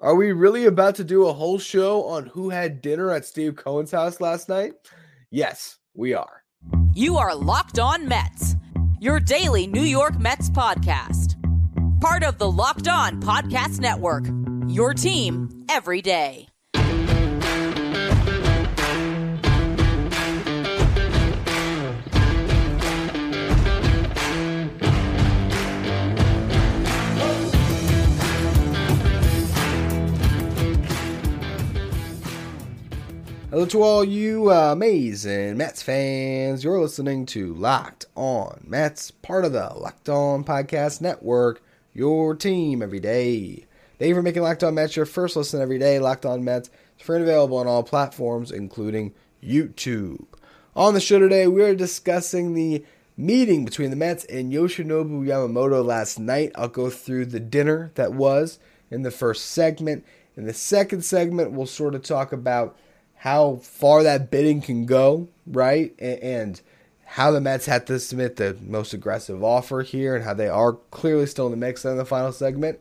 Are we really about to do a whole show on who had dinner at Steve Cohen's house last night? Yes, we are. You are Locked On Mets, your daily New York Mets podcast. Part of the Locked On Podcast Network, your team every day. Hello to all you uh, amazing Mets fans. You're listening to Locked On Mets, part of the Locked On Podcast Network, your team every day. Thank you for making Locked On Mets your first listen every day. Locked On Mets is free and available on all platforms, including YouTube. On the show today, we are discussing the meeting between the Mets and Yoshinobu Yamamoto last night. I'll go through the dinner that was in the first segment. In the second segment, we'll sort of talk about how far that bidding can go, right? And how the Mets had to submit the most aggressive offer here and how they are clearly still in the mix in the final segment.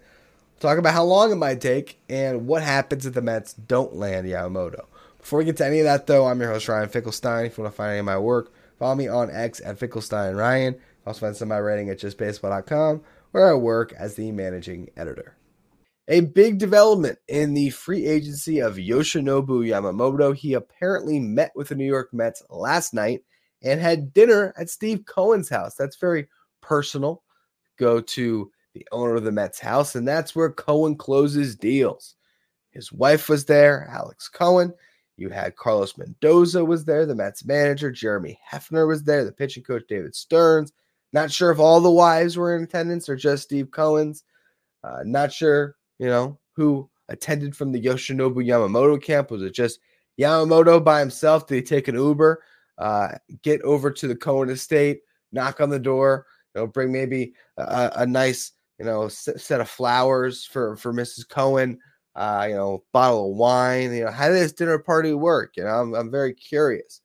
talk about how long it might take and what happens if the Mets don't land Yamamoto. Before we get to any of that, though, I'm your host, Ryan Finkelstein. If you want to find any of my work, follow me on X at Finkelstein Ryan. Also find some of my writing at justbaseball.com, where I work as the managing editor. A big development in the free agency of Yoshinobu Yamamoto. He apparently met with the New York Mets last night and had dinner at Steve Cohen's house. That's very personal. Go to the owner of the Mets house, and that's where Cohen closes deals. His wife was there, Alex Cohen. You had Carlos Mendoza was there, the Mets manager. Jeremy Hefner was there, the pitching coach David Stearns. Not sure if all the wives were in attendance or just Steve Cohen's. Uh, not sure you know, who attended from the Yoshinobu Yamamoto camp? Was it just Yamamoto by himself? Did he take an Uber, uh, get over to the Cohen estate, knock on the door, you know, bring maybe a, a nice, you know, set of flowers for for Mrs. Cohen, uh, you know, bottle of wine. You know, how did this dinner party work? You know, I'm, I'm very curious.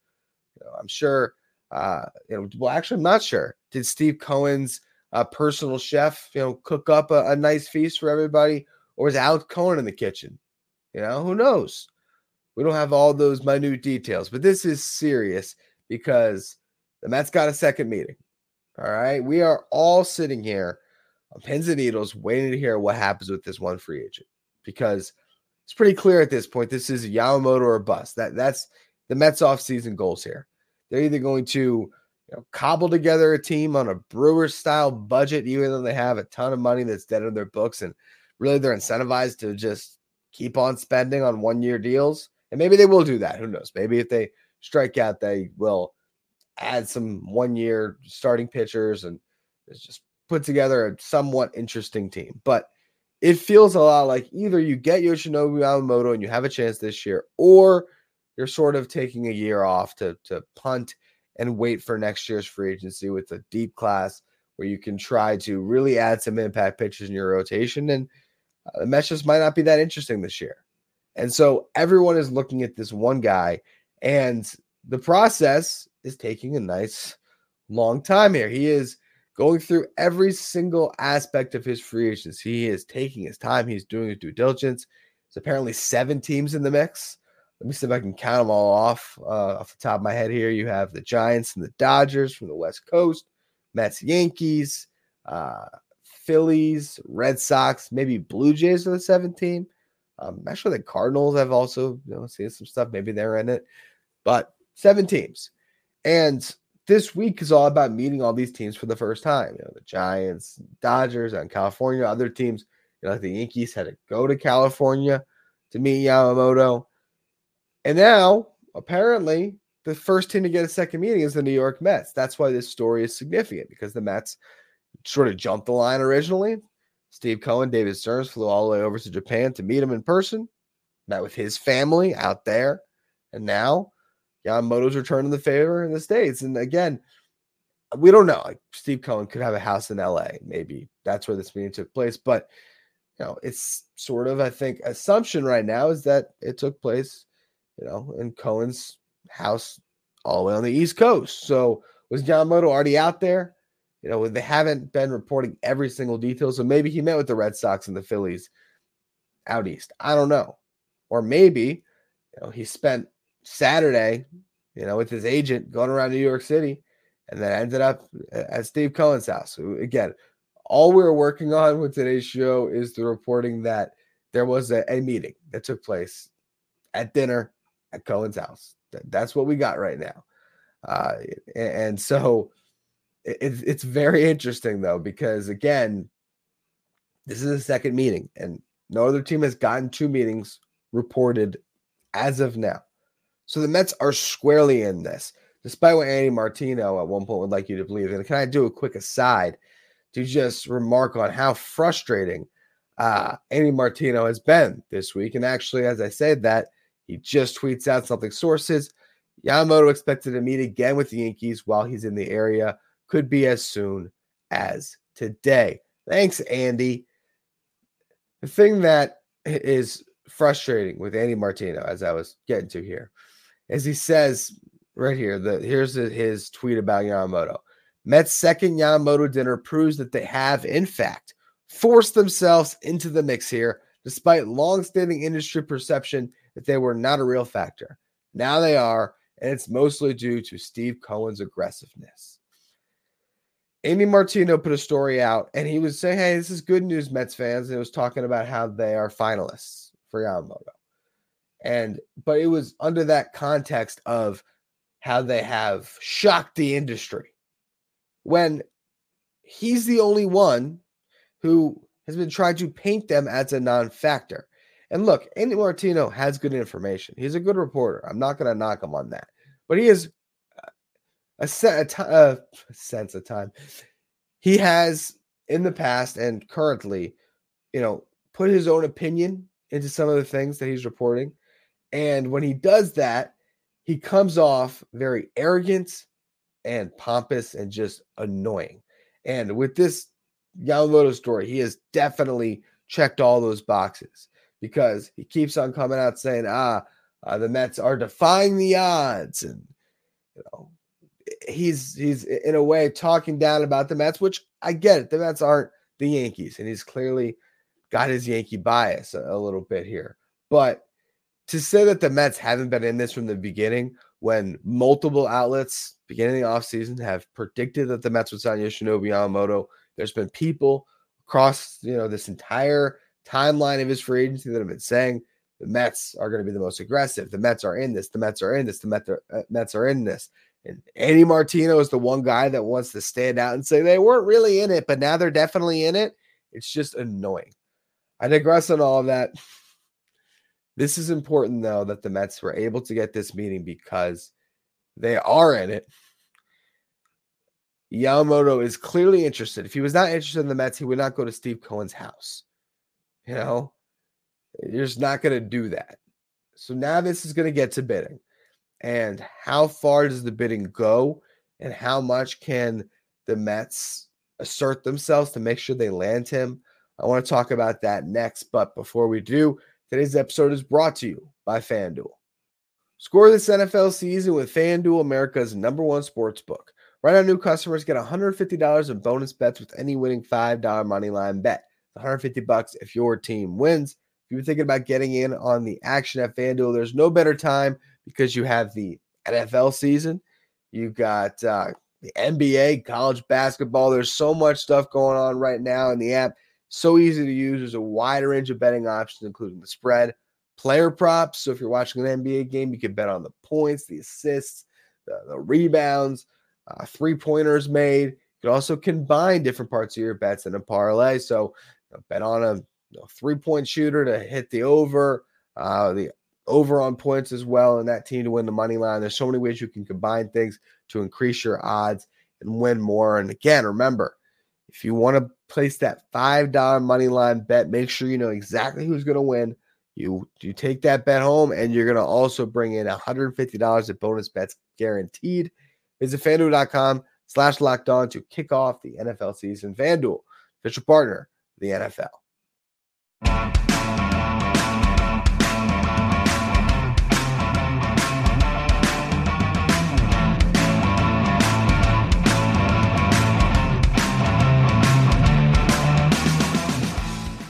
You know, I'm sure. Uh, you know, well, actually, I'm not sure. Did Steve Cohen's uh, personal chef, you know, cook up a, a nice feast for everybody? Or is Alex Cohen in the kitchen? You know, who knows? We don't have all those minute details, but this is serious because the Mets got a second meeting. All right. We are all sitting here on pins and needles waiting to hear what happens with this one free agent because it's pretty clear at this point this is Yamamoto or bust. That that's the Mets offseason goals here. They're either going to you know, cobble together a team on a Brewer style budget, even though they have a ton of money that's dead in their books and really they're incentivized to just keep on spending on one year deals. And maybe they will do that. Who knows? Maybe if they strike out, they will add some one year starting pitchers and just put together a somewhat interesting team. But it feels a lot like either you get Yoshinobu Yamamoto and you have a chance this year, or you're sort of taking a year off to, to punt and wait for next year's free agency with a deep class where you can try to really add some impact pitches in your rotation and the Mets just might not be that interesting this year. And so everyone is looking at this one guy, and the process is taking a nice long time here. He is going through every single aspect of his free agency. He is taking his time. He's doing his due diligence. There's apparently seven teams in the mix. Let me see if I can count them all off uh, off the top of my head here. You have the Giants and the Dodgers from the West Coast, Mets, Yankees, uh, Phillies, Red Sox, maybe Blue Jays are the seventh team. Um, actually, the Cardinals have also you know seen some stuff. Maybe they're in it, but seven teams. And this week is all about meeting all these teams for the first time. You know, the Giants, Dodgers, and California. Other teams, you know, like the Yankees had to go to California to meet Yamamoto. And now, apparently, the first team to get a second meeting is the New York Mets. That's why this story is significant because the Mets sort of jumped the line originally. Steve Cohen, David Stearns flew all the way over to Japan to meet him in person, met with his family out there. And now Yamamoto's returning the favor in the States. And again, we don't know. Like Steve Cohen could have a house in LA. Maybe that's where this meeting took place. But you know, it's sort of, I think, assumption right now is that it took place, you know, in Cohen's house all the way on the East Coast. So was Yamamoto already out there? You know, they haven't been reporting every single detail. So maybe he met with the Red Sox and the Phillies out east. I don't know. Or maybe, you know, he spent Saturday, you know, with his agent going around New York City and then ended up at Steve Cohen's house. Again, all we're working on with today's show is the reporting that there was a, a meeting that took place at dinner at Cohen's house. That's what we got right now. Uh, and so it, it's very interesting though, because again, this is a second meeting and no other team has gotten two meetings reported as of now. So the Mets are squarely in this, despite what Andy Martino at one point would like you to believe. And can I do a quick aside to just remark on how frustrating uh, Andy Martino has been this week? And actually, as I said that, he just tweets out something sources. Yamamoto expected to meet again with the Yankees while he's in the area. Could be as soon as today. Thanks, Andy. The thing that is frustrating with Andy Martino, as I was getting to here, is he says right here, that here's his tweet about Yamamoto. Mets' second Yamamoto dinner proves that they have, in fact, forced themselves into the mix here, despite long-standing industry perception that they were not a real factor. Now they are, and it's mostly due to Steve Cohen's aggressiveness. Andy Martino put a story out and he was saying, Hey, this is good news, Mets fans. And it was talking about how they are finalists for Yamamoto. And but it was under that context of how they have shocked the industry when he's the only one who has been trying to paint them as a non-factor. And look, Andy Martino has good information. He's a good reporter. I'm not going to knock him on that. But he is a, set, a, uh, sense of time. He has in the past and currently, you know, put his own opinion into some of the things that he's reporting. And when he does that, he comes off very arrogant and pompous and just annoying. And with this Yamamoto story, he has definitely checked all those boxes because he keeps on coming out saying, ah, uh, the Mets are defying the odds. And, you know, he's he's in a way talking down about the Mets, which I get it. The Mets aren't the Yankees, and he's clearly got his Yankee bias a, a little bit here. But to say that the Mets haven't been in this from the beginning, when multiple outlets beginning of the offseason have predicted that the Mets would sign Yoshinobu Yamamoto, there's been people across you know this entire timeline of his free agency that have been saying the Mets are going to be the most aggressive. The Mets are in this. The Mets are in this. The Mets are, uh, Mets are in this. And Andy Martino is the one guy that wants to stand out and say they weren't really in it, but now they're definitely in it. It's just annoying. I digress on all of that. This is important, though, that the Mets were able to get this meeting because they are in it. Yamamoto is clearly interested. If he was not interested in the Mets, he would not go to Steve Cohen's house. You know, you're just not going to do that. So now this is going to get to bidding and how far does the bidding go and how much can the Mets assert themselves to make sure they land him? I want to talk about that next. But before we do, today's episode is brought to you by FanDuel. Score this NFL season with FanDuel, America's number one sports book. Right now, new customers get $150 in bonus bets with any winning $5 money line bet. 150 bucks if your team wins. If you're thinking about getting in on the action at FanDuel, there's no better time because you have the NFL season, you've got uh, the NBA, college basketball. There's so much stuff going on right now in the app. So easy to use. There's a wide range of betting options, including the spread, player props. So if you're watching an NBA game, you can bet on the points, the assists, the, the rebounds, uh, three pointers made. You can also combine different parts of your bets in a parlay. So you know, bet on a you know, three point shooter to hit the over, uh, the over on points as well, and that team to win the money line. There's so many ways you can combine things to increase your odds and win more. And again, remember, if you want to place that $5 money line bet, make sure you know exactly who's going to win. You you take that bet home, and you're going to also bring in $150 of bonus bets guaranteed. Visit fanduel.com slash locked on to kick off the NFL season. FanDuel, official partner, the NFL.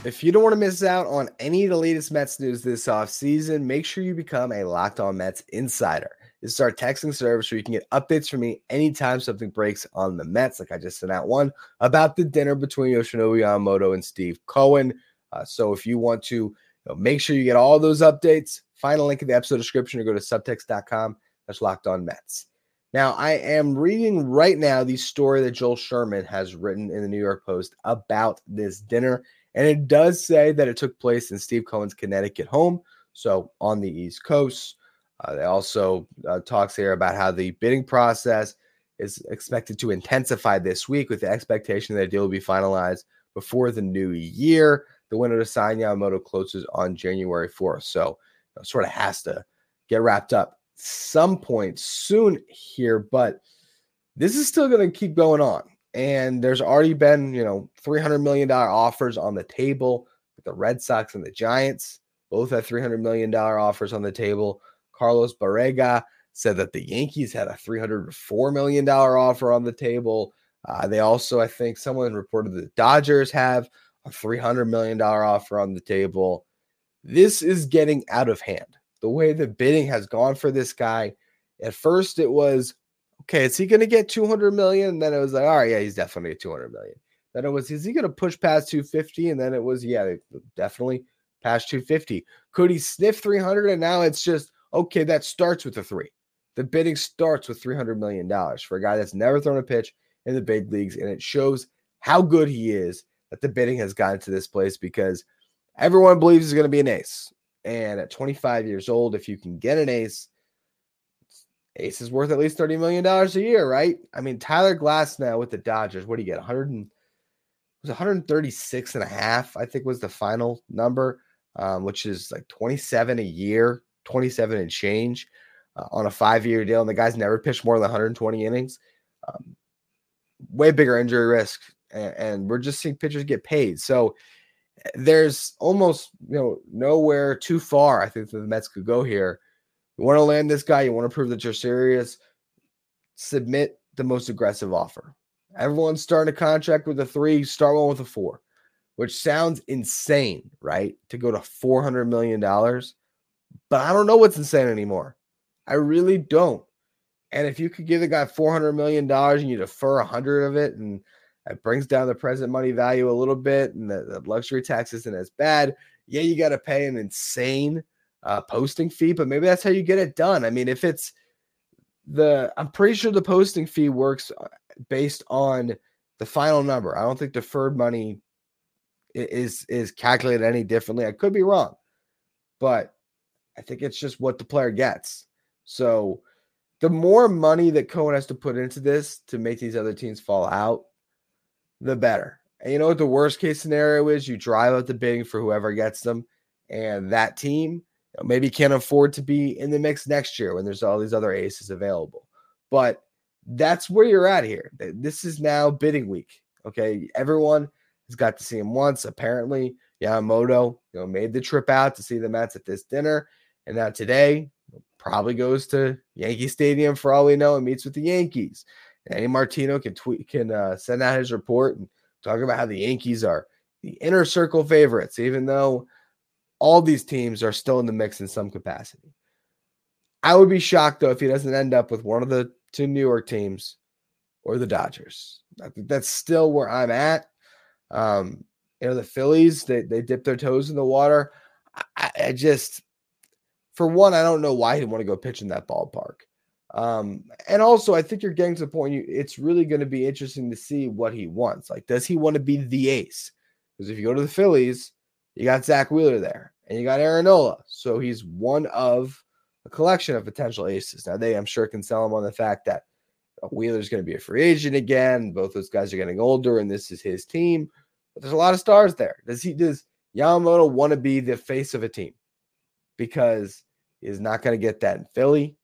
If you don't want to miss out on any of the latest Mets news this offseason, make sure you become a Locked On Mets insider. This is our texting service where you can get updates from me anytime something breaks on the Mets. Like I just sent out one about the dinner between Yoshinobu Yamamoto and Steve Cohen. Uh, so if you want to you know, make sure you get all those updates, find a link in the episode description or go to subtext.com. That's locked on Mets. Now, I am reading right now the story that Joel Sherman has written in the New York Post about this dinner. And it does say that it took place in Steve Cohen's Connecticut home, so on the East Coast. Uh, they also uh, talks here about how the bidding process is expected to intensify this week with the expectation that a deal will be finalized before the new year. The window to sign Yamamoto closes on January 4th. So you know, sort of has to get wrapped up some point soon here, but this is still going to keep going on. And there's already been, you know, $300 million offers on the table with the Red Sox and the Giants. Both have $300 million offers on the table. Carlos Baerga said that the Yankees had a $304 million offer on the table. Uh, they also, I think, someone reported the Dodgers have a $300 million offer on the table. This is getting out of hand. The way the bidding has gone for this guy, at first it was, okay, is he going to get 200 million? And then it was like, all right, yeah, he's definitely at 200 million. Then it was, is he going to push past 250? And then it was, yeah, definitely past 250. Could he sniff 300? And now it's just, okay, that starts with a three. The bidding starts with $300 million for a guy that's never thrown a pitch in the big leagues. And it shows how good he is that the bidding has gotten to this place because everyone believes he's going to be an ace. And at 25 years old, if you can get an ace, ace is worth at least $30 million a year, right? I mean, Tyler Glasnow with the Dodgers, what do you get? 100 and, was 136 and a half, I think was the final number, um, which is like 27 a year, 27 and change uh, on a five year deal. And the guy's never pitched more than 120 innings. Um, way bigger injury risk. And, and, we're just seeing pitchers get paid. So there's almost you know nowhere too far. I think that the Mets could go here. You want to land this guy, you want to prove that you're serious, submit the most aggressive offer. Everyone's starting a contract with a three, start one with a four, which sounds insane, right? To go to $400 million. But I don't know what's insane anymore. I really don't. And if you could give the guy $400 million and you defer 100 of it, and it brings down the present money value a little bit, and the, the luxury tax isn't as bad, yeah, you got to pay an insane uh, posting fee, but maybe that's how you get it done. I mean, if it's the, I'm pretty sure the posting fee works uh, based on the final number. I don't think deferred money is is calculated any differently. I could be wrong, but I think it's just what the player gets. So the more money that Cohen has to put into this to make these other teams fall out, the better. And you know what the worst case scenario is? You drive out the bidding for whoever gets them, and that team maybe can't afford to be in the mix next year when there's all these other aces available. But that's where you're at here. This is now bidding week. Okay. Everyone has got to see him once. Apparently, Yamamoto, you know, made the trip out to see the Mets at this dinner. And now today, probably goes to Yankee Stadium for all we know and meets with the Yankees. And Andy Martino can tweet, can uh, send out his report and talk about how the Yankees are the inner circle favorites, even though all these teams are still in the mix in some capacity. I would be shocked though if he doesn't end up with one of the two New York teams or the Dodgers. I think that's still where I'm at. Um, you know, the Phillies, they, they dip their toes in the water. I, I just, for one, I don't know why he'd want to go pitch in that ballpark. Um, and also, I think you're getting to the point. You, it's really going to be interesting to see what he wants. Like, does he want to be the ace? Because if you go to the Phillies, you got Zack Wheeler there, and you got Aaron Nola, so he's one of a collection of potential aces. Now, they, I'm sure, can sell him on the fact that Wheeler's going to be a free agent again. Both those guys are getting older, and this is his team. But there's a lot of stars there. Does he? Does Yamamoto want to be the face of a team? Because he's not going to get that in Philly.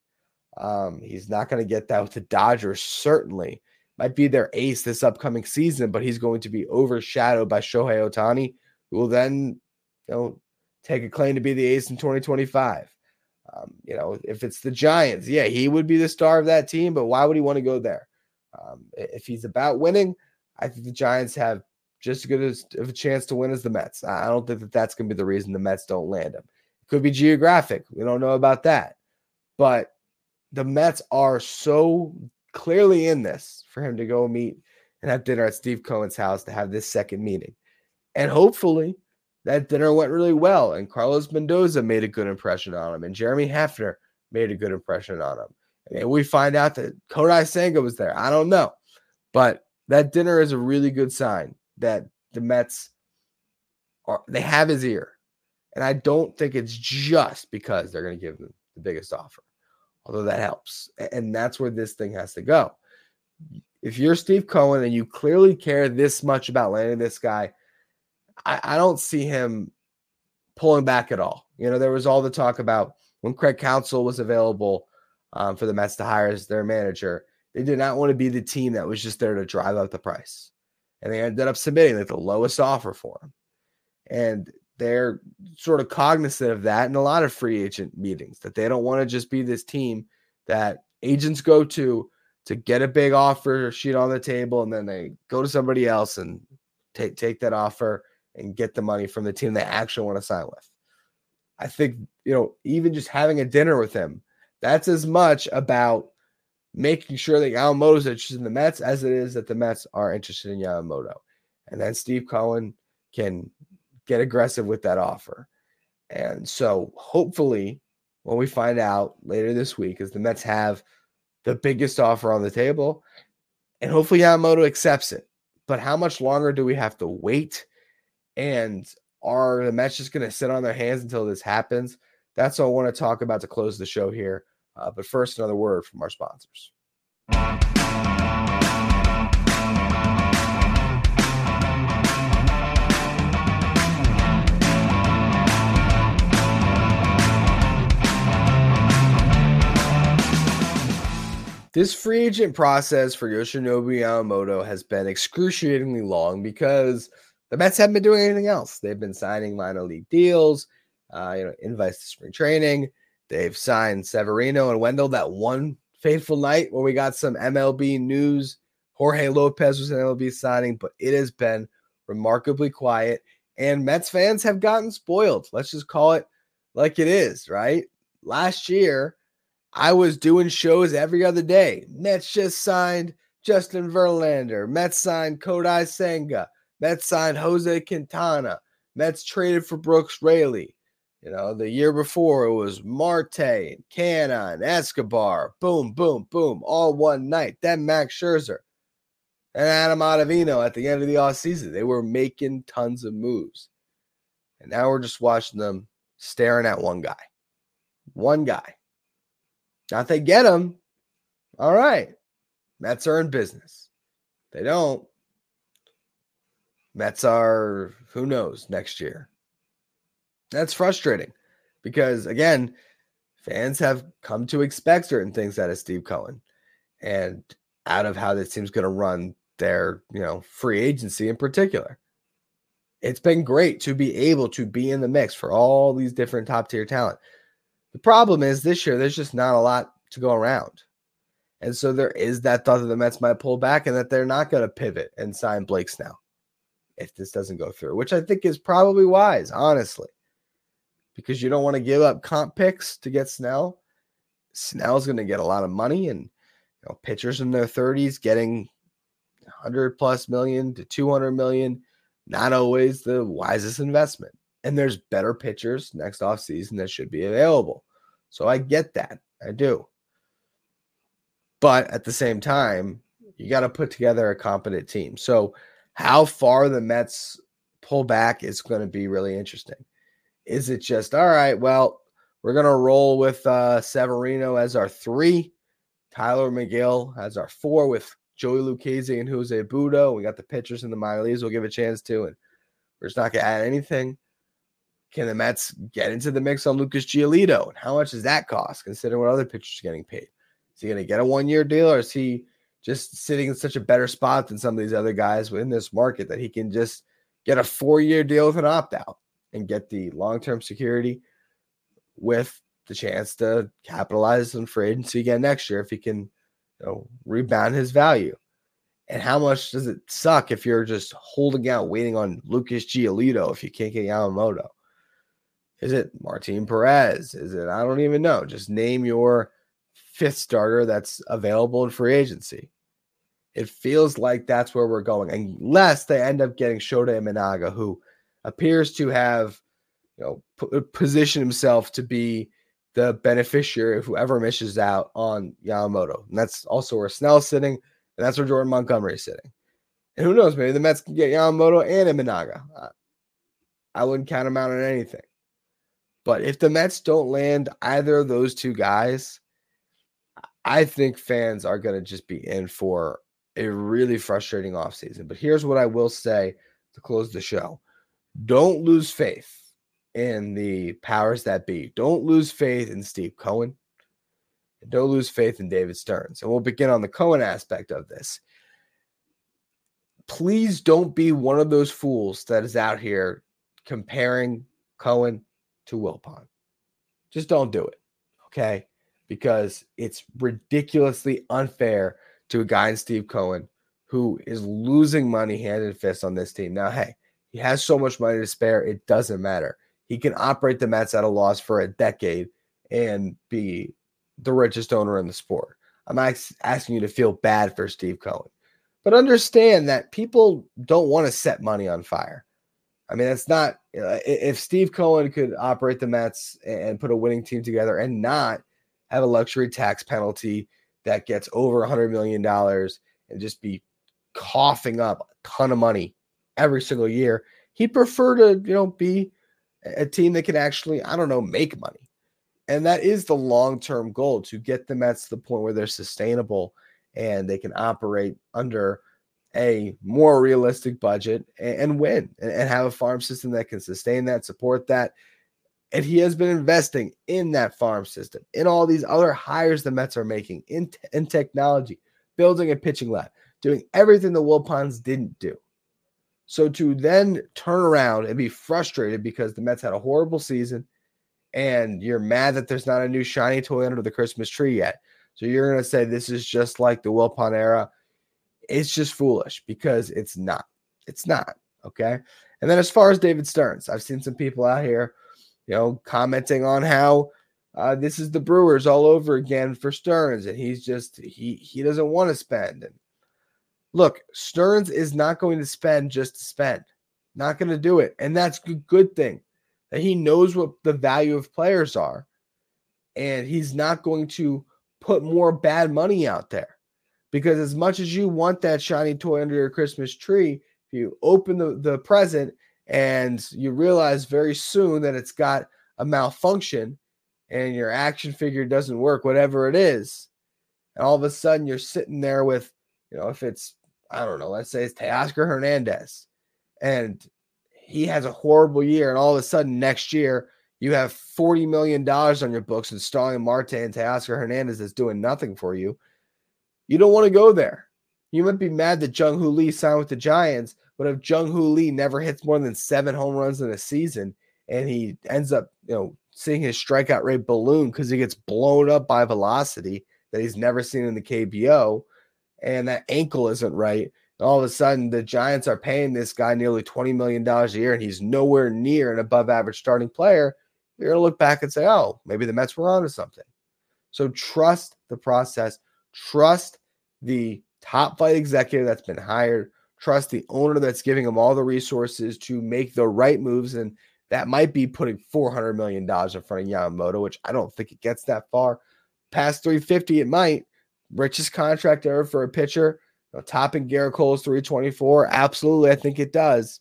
Um, he's not going to get that with the Dodgers. Certainly, might be their ace this upcoming season, but he's going to be overshadowed by Shohei Ohtani, who will then, you know, take a claim to be the ace in 2025. Um, you know, if it's the Giants, yeah, he would be the star of that team, but why would he want to go there? Um, if he's about winning, I think the Giants have just as good of a chance to win as the Mets. I don't think that that's going to be the reason the Mets don't land him. It could be geographic. We don't know about that. But the Mets are so clearly in this for him to go meet and have dinner at Steve Cohen's house to have this second meeting. And hopefully that dinner went really well. And Carlos Mendoza made a good impression on him. And Jeremy Hefner made a good impression on him. And we find out that Kodai Senga was there. I don't know. But that dinner is a really good sign that the Mets are they have his ear. And I don't think it's just because they're going to give him the biggest offer, although that helps. And that's where this thing has to go. If you're Steve Cohen and you clearly care this much about landing this guy, I, I don't see him pulling back at all. You know, there was all the talk about when Craig Counsell was available um, for the Mets to hire as their manager. They did not want to be the team that was just there to drive up the price. And they ended up submitting like the lowest offer for him. And they're sort of cognizant of that in a lot of free agent meetings that they don't want to just be this team that agents go to to get a big offer sheet on the table and then they go to somebody else and take take that offer and get the money from the team they actually want to sign with. I think, you know, even just having a dinner with him, that's as much about making sure that Yamamoto is interested in the Mets as it is that the Mets are interested in Yamamoto. And then Steve Cohen can get aggressive with that offer. And so hopefully, when we find out later this week, is the Mets have the biggest offer on the table, and hopefully Yamamoto accepts it. But how much longer do we have to wait? And are the Mets just going to sit on their hands until this happens? That's what I want to talk about to close the show here. Uh, but first, another word from our sponsors. This free agent process for Yoshinobu Yamamoto has been excruciatingly long because the Mets haven't been doing anything else. They've been signing minor league deals, uh, you know, invites to spring training. They've signed Severino and Wendle that one fateful night where we got some MLB news. Jorge Lopez was an MLB signing, but it has been remarkably quiet. And Mets fans have gotten spoiled. Let's just call it like it is, right? Last year, I was doing shows every other day. Mets just signed Justin Verlander. Mets signed Kodai Senga. Mets signed Jose Quintana. Mets traded for Brooks Raley. You know, the year before it was Marte and Canha and Escobar. Boom, boom, boom, all one night. Then Max Scherzer and Adam Ottavino at the end of the offseason. They were making tons of moves. And now we're just watching them staring at one guy. One guy. Now, if they get him, all right. Mets are in business. They don't. Mets are, who knows, next year. That's frustrating because, again, fans have come to expect certain things out of Steve Cohen and out of how this team's going to run their, you know, free agency in particular. It's been great to be able to be in the mix for all these different top tier talent. The problem is this year, there's just not a lot to go around. And so there is that thought that the Mets might pull back and that they're not going to pivot and sign Blake Snell if this doesn't go through, which I think is probably wise, honestly, because you don't want to give up comp picks to get Snell. Snell's going to get a lot of money, and you know, pitchers in their 30s getting 100 plus million to 200 million, not always the wisest investment. And there's better pitchers next off season that should be available. So I get that. I do. But at the same time, you got to put together a competent team. So how far the Mets pull back is going to be really interesting. Is it just all right? Well, we're going to roll with uh, Severino as our three, Tylor Megill as our four, with Joey Lucchesi and Jose Butto. We got the pitchers in the minor leagues. We'll give a chance to, and we're just not going to add anything. Can the Mets get into the mix on Lucas Giolito? And how much does that cost, considering what other pitchers are getting paid? Is he going to get a one year deal, or is he just sitting in such a better spot than some of these other guys within this market that he can just get a four year deal with an opt out and get the long term security with the chance to capitalize on free agency again next year if he can you know, rebound his value. And how much does it suck if you're just holding out, waiting on Lucas Giolito if you can't get Yamamoto? Is it Martin Perez? Is it, I don't even know. Just name your fifth starter that's available in free agency. It feels like that's where we're going, unless they end up getting Shota Imanaga, who appears to have, you know, p- uh, positioned himself to be the beneficiary of whoever misses out on Yamamoto. And that's also where Snell's sitting, and that's where Jordan Montgomery is sitting. And who knows, maybe the Mets can get Yamamoto and Imanaga. I wouldn't count them out on anything. But if the Mets don't land either of those two guys, I think fans are going to just be in for a really frustrating offseason. But here's what I will say to close the show don't lose faith in the powers that be. Don't lose faith in Steve Cohen. Don't lose faith in David Stearns. And we'll begin on the Cohen aspect of this. Please don't be one of those fools that is out here comparing Cohen to Wilpon. Just don't do it. Okay. Because it's ridiculously unfair to a guy in Steve Cohen who is losing money hand and fist on this team. Now, hey, he has so much money to spare, it doesn't matter he can operate the Mets at a loss for a decade and be the richest owner in the sport. I'm asking you to feel bad for Steve Cohen, but understand that people don't want to set money on fire. I mean, it's not if Steve Cohen could operate the Mets and put a winning team together and not have a luxury tax penalty that gets over a hundred million dollars and just be coughing up a ton of money every single year, he'd prefer to, you know, be a team that can actually, I don't know, make money. And that is the long term goal to get the Mets to the point where they're sustainable and they can operate under a more realistic budget and, and win and, and have a farm system that can sustain that, support that. And he has been investing in that farm system, in all these other hires the Mets are making, in, in technology, building a pitching lab, doing everything the Wilpons didn't do. So to then turn around and be frustrated because the Mets had a horrible season and you're mad that there's not a new shiny toy under the Christmas tree yet. So you're going to say this is just like the Wilpon era. It's just foolish because it's not. It's not. Okay. And then as far as David Stearns, I've seen some people out here, you know, commenting on how uh, this is the Brewers all over again for Stearns, and he's just he he doesn't want to spend. And Look, Stearns is not going to spend just to spend. Not going to do it. And that's a good thing that he knows what the value of players are. And he's not going to put more bad money out there. Because as much as you want that shiny toy under your Christmas tree, if you open the, the present and you realize very soon that it's got a malfunction and your action figure doesn't work, whatever it is, and all of a sudden you're sitting there with, you know, if it's I don't know, let's say it's Teoscar Hernandez, and he has a horrible year, and all of a sudden next year you have $40 million on your books and in Starling Marte and Teoscar Hernandez that's doing nothing for you. You don't want to go there. You might be mad that Jung Hoo Lee signed with the Giants, but if Jung Hoo Lee never hits more than seven home runs in a season and he ends up, you know, seeing his strikeout rate balloon because he gets blown up by velocity that he's never seen in the KBO, and that ankle isn't right. All of a sudden, the Giants are paying this guy nearly $20 million a year, and he's nowhere near an above average starting player. You're going to look back and say, oh, maybe the Mets were onto something. So trust the process, trust the top flight executive that's been hired, trust the owner that's giving him all the resources to make the right moves. And that might be putting $400 million in front of Yamamoto, which I don't think it gets that far. Past 350, it might richest contract ever for a pitcher, you know, topping Gerrit Cole's 324. Absolutely, I think it does.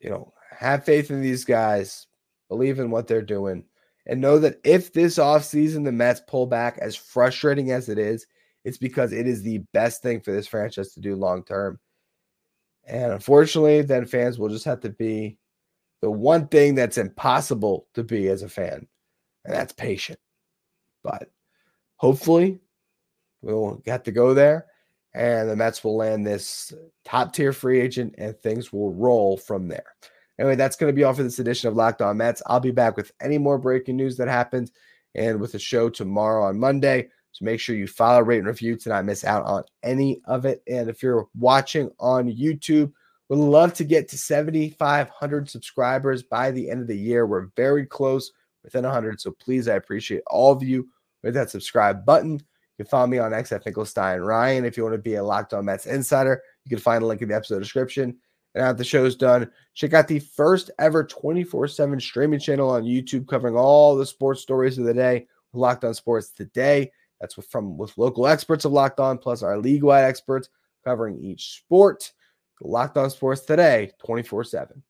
You know, have faith in these guys, believe in what they're doing, and know that if this offseason the Mets pull back, as frustrating as it is, it's because it is the best thing for this franchise to do long term. And unfortunately, then fans will just have to be the one thing that's impossible to be as a fan, and that's patient. But hopefully we'll get to go there and the Mets will land this top tier free agent and things will roll from there. Anyway, that's going to be all for this edition of Locked On Mets. I'll be back with any more breaking news that happens and with the show tomorrow on Monday. So make sure you follow, rate, and review to not miss out on any of it. And if you're watching on YouTube, would love to get to 7,500 subscribers by the end of the year. We're very close, within 100. So please, I appreciate all of you with that subscribe button. You can follow me on X at Finkelstein Ryan. If you want to be a Locked On Mets insider, you can find a link in the episode description. And after the show's done, check out the first ever 24 7 streaming channel on YouTube covering all the sports stories of the day. Locked On Sports today. That's from with local experts of Locked On, plus our league wide experts covering each sport. Locked On Sports today, 24 7.